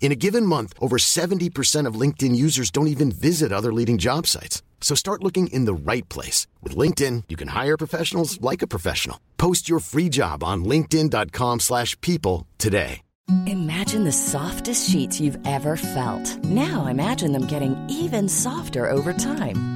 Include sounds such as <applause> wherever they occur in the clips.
In a given month, over 70% of LinkedIn users don't even visit other leading job sites. So start looking in the right place. With LinkedIn, you can hire professionals like a professional. Post your free job on linkedin.com slash people today. Imagine the softest sheets you've ever felt. Now imagine them getting even softer over time.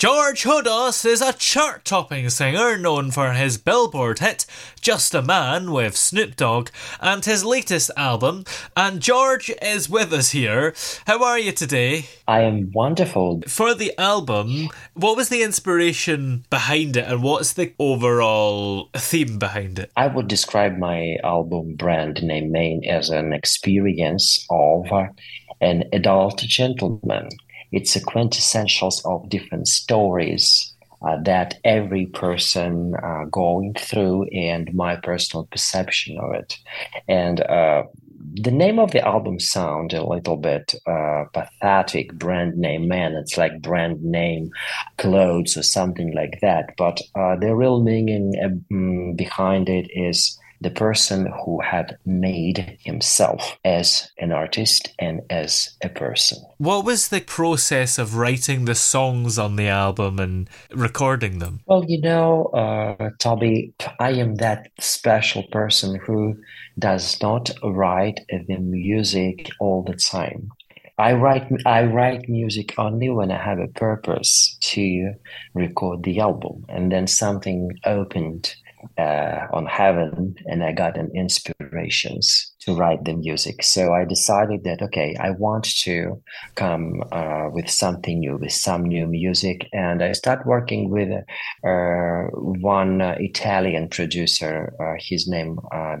George Hodos is a chart topping singer known for his Billboard hit Just a Man with Snoop Dogg and his latest album. And George is with us here. How are you today? I am wonderful. For the album, what was the inspiration behind it and what's the overall theme behind it? I would describe my album brand name Main as an experience of an adult gentleman it's a quintessential of different stories uh, that every person uh, going through and my personal perception of it. And uh, the name of the album sound a little bit uh, pathetic brand name man it's like brand name clothes or something like that. But uh, the real meaning um, behind it is the person who had made himself as an artist and as a person. What was the process of writing the songs on the album and recording them? Well, you know, uh, Toby, I am that special person who does not write the music all the time. I write I write music only when I have a purpose to record the album, and then something opened uh, on heaven and I got an inspirations to write the music. So I decided that, okay, I want to come uh, with something new, with some new music. And I start working with uh, one uh, Italian producer, uh, his name uh,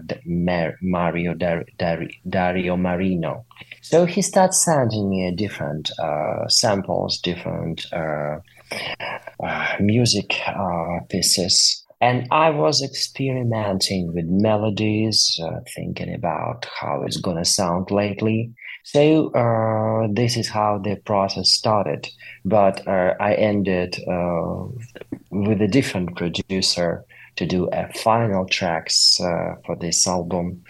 Mario Dar- Dar- Dario Marino. So he starts sending me different samples, different music pieces and I was experimenting with melodies, uh, thinking about how it's gonna sound lately. So uh, this is how the process started. But uh, I ended uh, with a different producer to do a final tracks uh, for this album,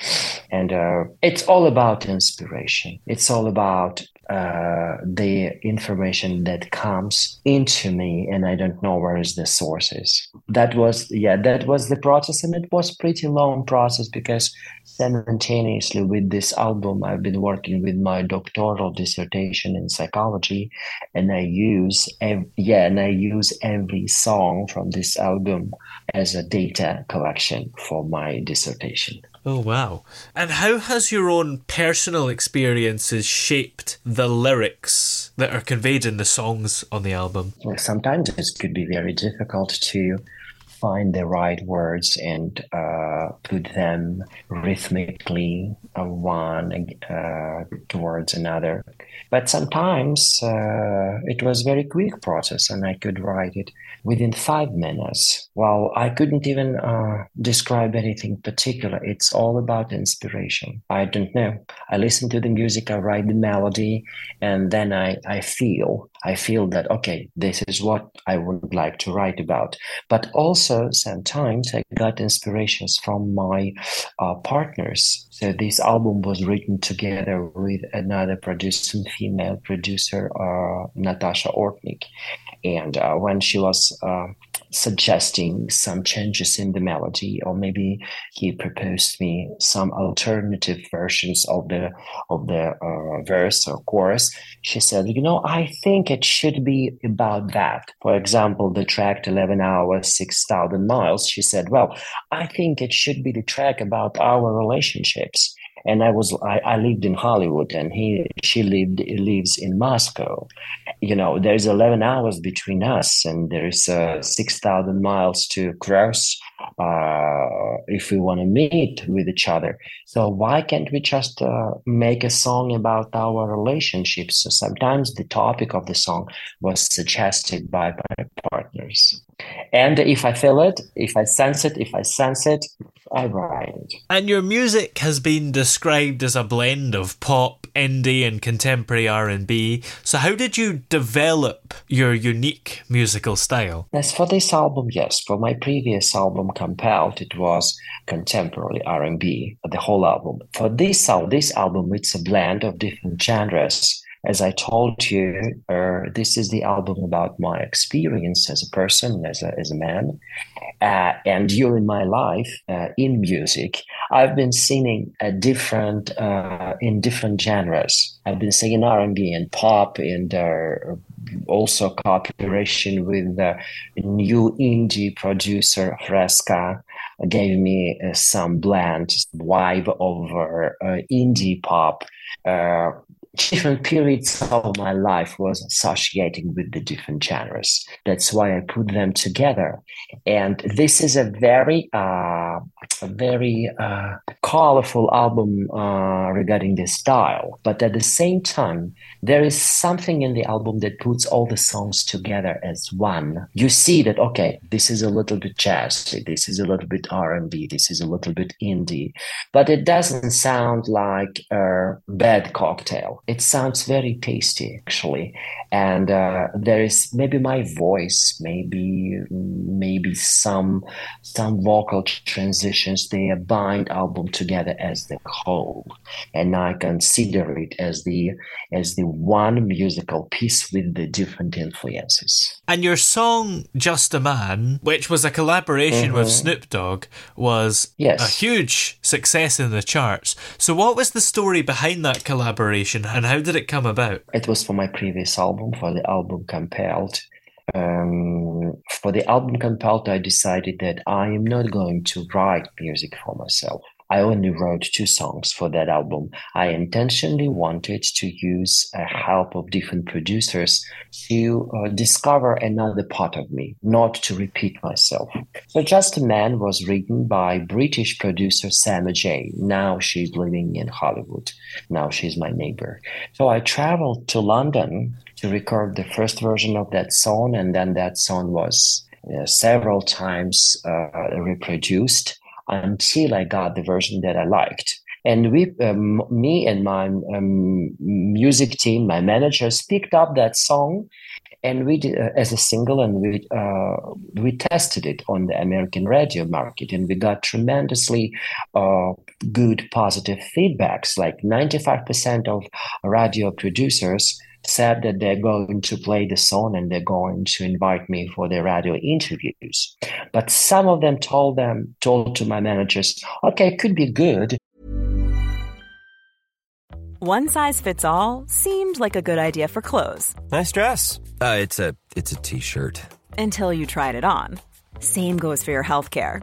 and uh, it's all about inspiration. It's all about uh, the information that comes into me and i don't know where is the sources that was yeah that was the process and it was pretty long process because simultaneously with this album i've been working with my doctoral dissertation in psychology and i use ev- yeah and i use every song from this album as a data collection for my dissertation Oh, wow. And how has your own personal experiences shaped the lyrics that are conveyed in the songs on the album? Well, sometimes it could be very difficult to find the right words and uh, put them rhythmically uh, one uh, towards another. But sometimes uh, it was very quick process, and I could write it within five minutes. Well, I couldn't even uh, describe anything particular. It's all about inspiration. I don't know. I listen to the music, I write the melody, and then I, I feel. I feel that, okay, this is what I would like to write about. But also, sometimes I got inspirations from my uh, partners. So this album was written together with another producer, female producer, uh, Natasha Ortnik. And uh, when she was uh, suggesting some changes in the melody, or maybe he proposed me some alternative versions of the of the uh, verse or chorus. She said, "You know, I think it should be about that." For example, the track "11 Hours, Six Thousand Miles." She said, "Well, I think it should be the track about our relationships." And I was I, I lived in Hollywood and he she lived lives in Moscow. You know, there's eleven hours between us, and there's uh, six thousand miles to cross uh, if we want to meet with each other. So why can't we just uh, make a song about our relationships? So sometimes the topic of the song was suggested by my partners, and if I feel it, if I sense it, if I sense it, I write it. And your music has been described as a blend of pop, indie, and contemporary R and B. So how did you develop your unique musical style? As for this album, yes. For my previous album, Compelled, it was contemporary R and B. The whole album. For this this album, it's a blend of different genres as I told you, uh, this is the album about my experience as a person, as a, as a man. Uh, and during my life uh, in music, I've been singing a different uh, in different genres. I've been singing R&B and pop and uh, also cooperation with the new indie producer Fresca gave me uh, some blend vibe over indie pop uh, different periods of my life was associating with the different genres. That's why I put them together. And this is a very, uh, a very uh, colorful album uh, regarding the style. But at the same time, there is something in the album that puts all the songs together as one. You see that okay, this is a little bit jazzy, this is a little bit R and B, this is a little bit indie, but it doesn't sound like a bad cocktail it sounds very tasty actually and uh, there is maybe my voice maybe maybe some some vocal transitions they bind album together as the whole and i consider it as the as the one musical piece with the different influences and your song just a man which was a collaboration mm-hmm. with snoop dogg was yes. a huge success in the charts so what was the story behind that collaboration and how did it come about? It was for my previous album, for the album Compelled. Um, for the album Compelled, I decided that I am not going to write music for myself. I only wrote two songs for that album. I intentionally wanted to use a help of different producers to uh, discover another part of me, not to repeat myself. So Just a Man was written by British producer Sama J. Now she's living in Hollywood. Now she's my neighbor. So I traveled to London to record the first version of that song, and then that song was uh, several times uh, reproduced until I got the version that I liked. And we, um, me and my um, music team, my managers picked up that song and we did uh, as a single and we uh, we tested it on the American radio market and we got tremendously uh, good positive feedbacks like 95% of radio producers said that they're going to play the song and they're going to invite me for their radio interviews. But some of them told them, told to my managers, okay, it could be good. One size fits all seemed like a good idea for clothes. Nice dress. Uh, it's a it's a t-shirt. Until you tried it on. Same goes for your health care.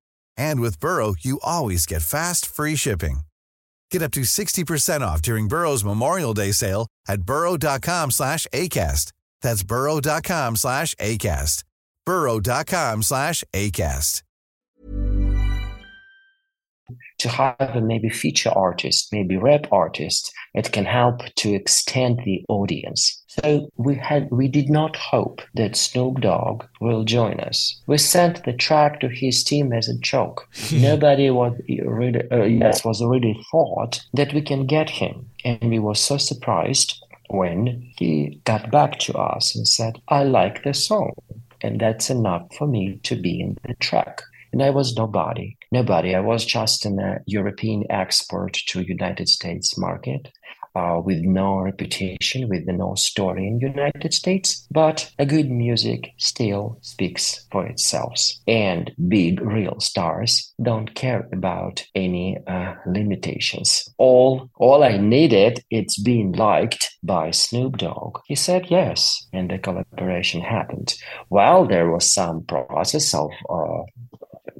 And with Burrow, you always get fast, free shipping. Get up to 60% off during Burrow's Memorial Day sale at burrow.com slash ACAST. That's burrow.com slash ACAST. burrow.com slash ACAST. To have a maybe feature artist, maybe rap artist, it can help to extend the audience. So we had we did not hope that Snoop Dogg will join us. We sent the track to his team as a joke. <laughs> Nobody was really uh, yes was really thought that we can get him, and we were so surprised when he got back to us and said, "I like the song." And that's enough for me to be in the track. And I was nobody, nobody. I was just an uh, European export to United States market uh, with no reputation, with no story in United States. But a good music still speaks for itself. And big real stars don't care about any uh, limitations. All all I needed it's being liked by Snoop Dogg. He said yes, and the collaboration happened. Well, there was some process of uh,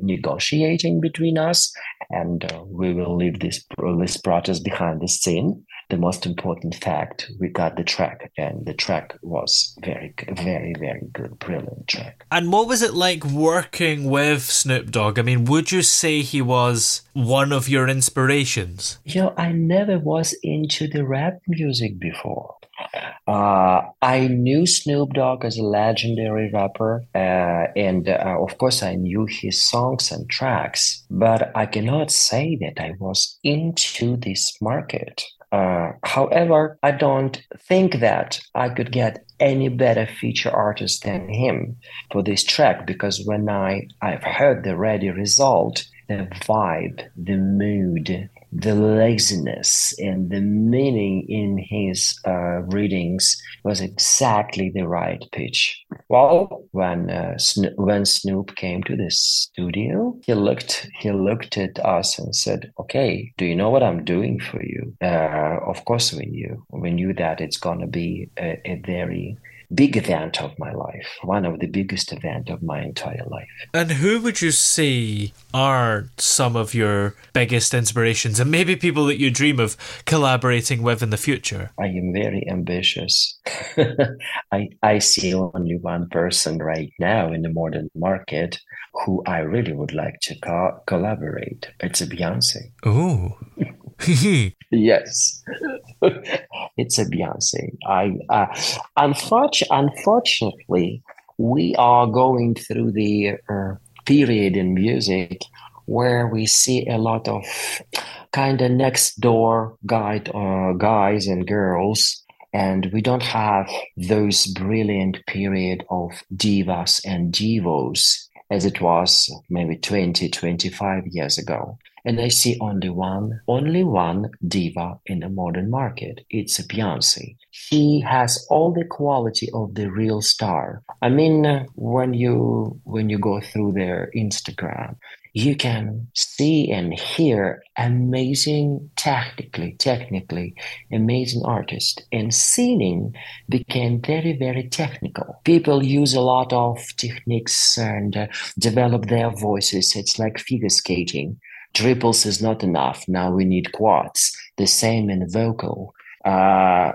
negotiating between us, and uh, we will leave this this process behind the scene. The most important fact, we got the track, and the track was very, very, very good, brilliant track. And what was it like working with Snoop Dogg? I mean, would you say he was one of your inspirations? You know, I never was into the rap music before. Uh, I knew Snoop Dogg as a legendary rapper, uh, and uh, of course, I knew his songs and tracks, but I cannot say that I was into this market. Uh, however, I don't think that I could get any better feature artist than him for this track because when I I've heard the ready result, the vibe, the mood, the laziness and the meaning in his uh, readings was exactly the right pitch. Well, when uh, Sno- when Snoop came to the studio, he looked he looked at us and said, "Okay, do you know what I'm doing for you?" Uh, of course, we knew. We knew that it's gonna be a, a very big event of my life, one of the biggest event of my entire life. And who would you say are some of your biggest inspirations and maybe people that you dream of collaborating with in the future? I am very ambitious. <laughs> I I see only one person right now in the modern market who I really would like to co- collaborate. It's a Beyonce. Oh. <laughs> yes, <laughs> it's a Beyonce. I unfortunately, unfortunately, we are going through the uh, period in music where we see a lot of kind of next door guy, uh, guys and girls and we don't have those brilliant period of divas and divos as it was maybe 20 25 years ago and I see only one, only one diva in the modern market. It's Beyonce. She has all the quality of the real star. I mean, uh, when you when you go through their Instagram, you can see and hear amazing technically technically amazing artist and singing became very very technical people use a lot of techniques and uh, develop their voices it's like figure skating triples is not enough. Now we need quads. The same in vocal. Uh,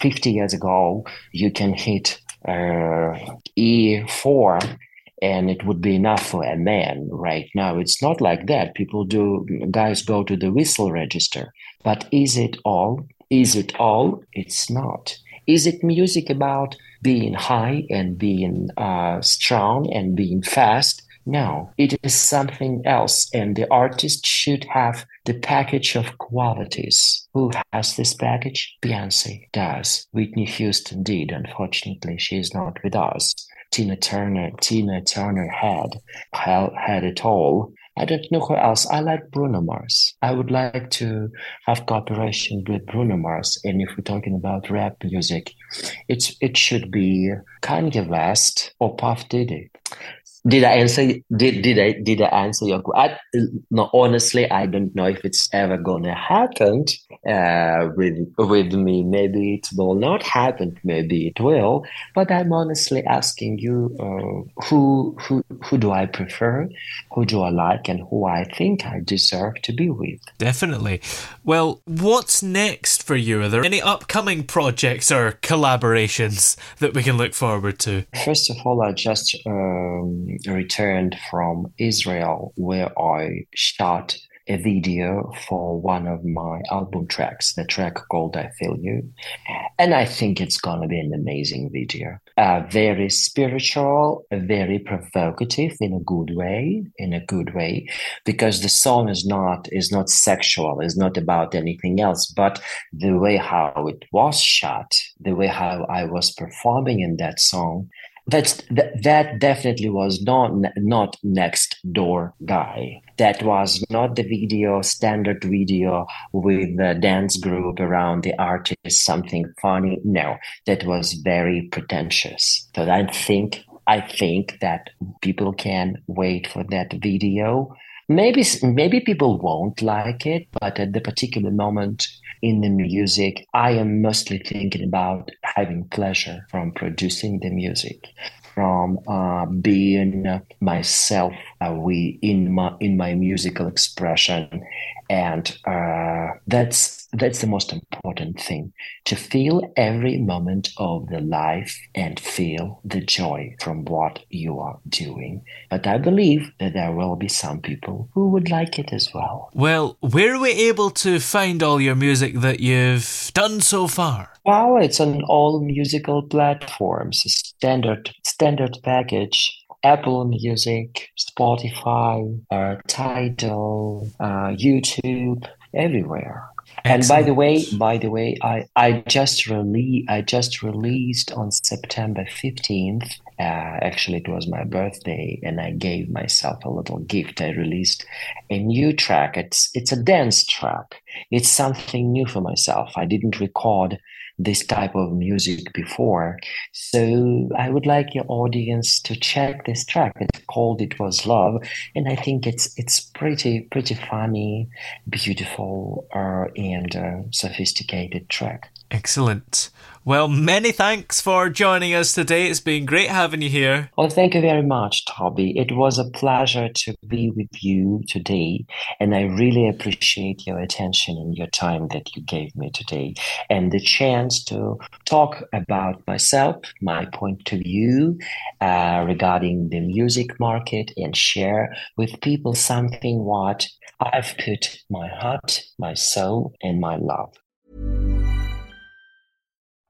50 years ago, you can hit uh, E4 and it would be enough for a man. Right now, it's not like that. People do, guys go to the whistle register. But is it all? Is it all? It's not. Is it music about being high and being uh, strong and being fast? No, it is something else, and the artist should have the package of qualities. Who has this package? Beyonce does. Whitney Houston did. Unfortunately, she is not with us. Tina Turner, Tina Turner had had it all. I don't know who else. I like Bruno Mars. I would like to have cooperation with Bruno Mars. And if we're talking about rap music, it's it should be Kanye West or Puff Diddy. Did I answer? Did did I did I answer your question? No, honestly, I don't know if it's ever gonna happen uh, with with me. Maybe it will not happen. Maybe it will. But I'm honestly asking you, uh, who who who do I prefer? Who do I like, and who I think I deserve to be with? Definitely. Well, what's next for you? Are there any upcoming projects or collaborations that we can look forward to? First of all, I just. Um, returned from Israel where I shot a video for one of my album tracks, the track called I Feel You. And I think it's going to be an amazing video. Uh, very spiritual, very provocative in a good way, in a good way, because the song is not, is not sexual, is not about anything else, but the way how it was shot, the way how I was performing in that song that's that, that definitely was not not next door guy. That was not the video standard video with the dance group around the artist something funny. No that was very pretentious. So i think i think that people can wait for that video. Maybe maybe people won't like it but at the particular moment in the music, I am mostly thinking about having pleasure from producing the music, from uh, being myself uh, we in my in my musical expression, and uh, that's that's the most important thing to feel every moment of the life and feel the joy from what you are doing. But I believe that there will be some people who would like it as well. Well, where are we able to find all your music that you've done so far? Well, it's on all musical platforms, standard standard package. Apple Music, Spotify, uh, Tidal, uh, YouTube, everywhere. Excellent. And by the way, by the way, I, I just rele- I just released on September fifteenth. Uh, actually, it was my birthday, and I gave myself a little gift. I released a new track. It's it's a dance track. It's something new for myself. I didn't record this type of music before. So I would like your audience to check this track. It's called "It Was Love," and I think it's it's pretty pretty funny, beautiful, uh, and uh, sophisticated track. Excellent. Well, many thanks for joining us today. It's been great having you here. Well, thank you very much, Toby. It was a pleasure to be with you today, and I really appreciate your attention and your time that you gave me today, and the chance to talk about myself, my point of view uh, regarding the music market, and share with people something what I've put my heart, my soul, and my love.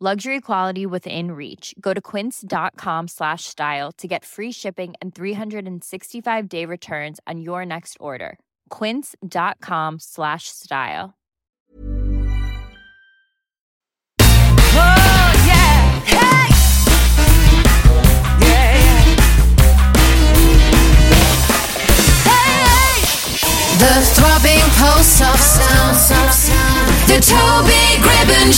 Luxury quality within reach. Go to quince.com slash style to get free shipping and 365 day returns on your next order. Quince.com slash style. Oh, yeah. Hey! Yeah. Hey! The throbbing pulse of sound. The Toby Gribbon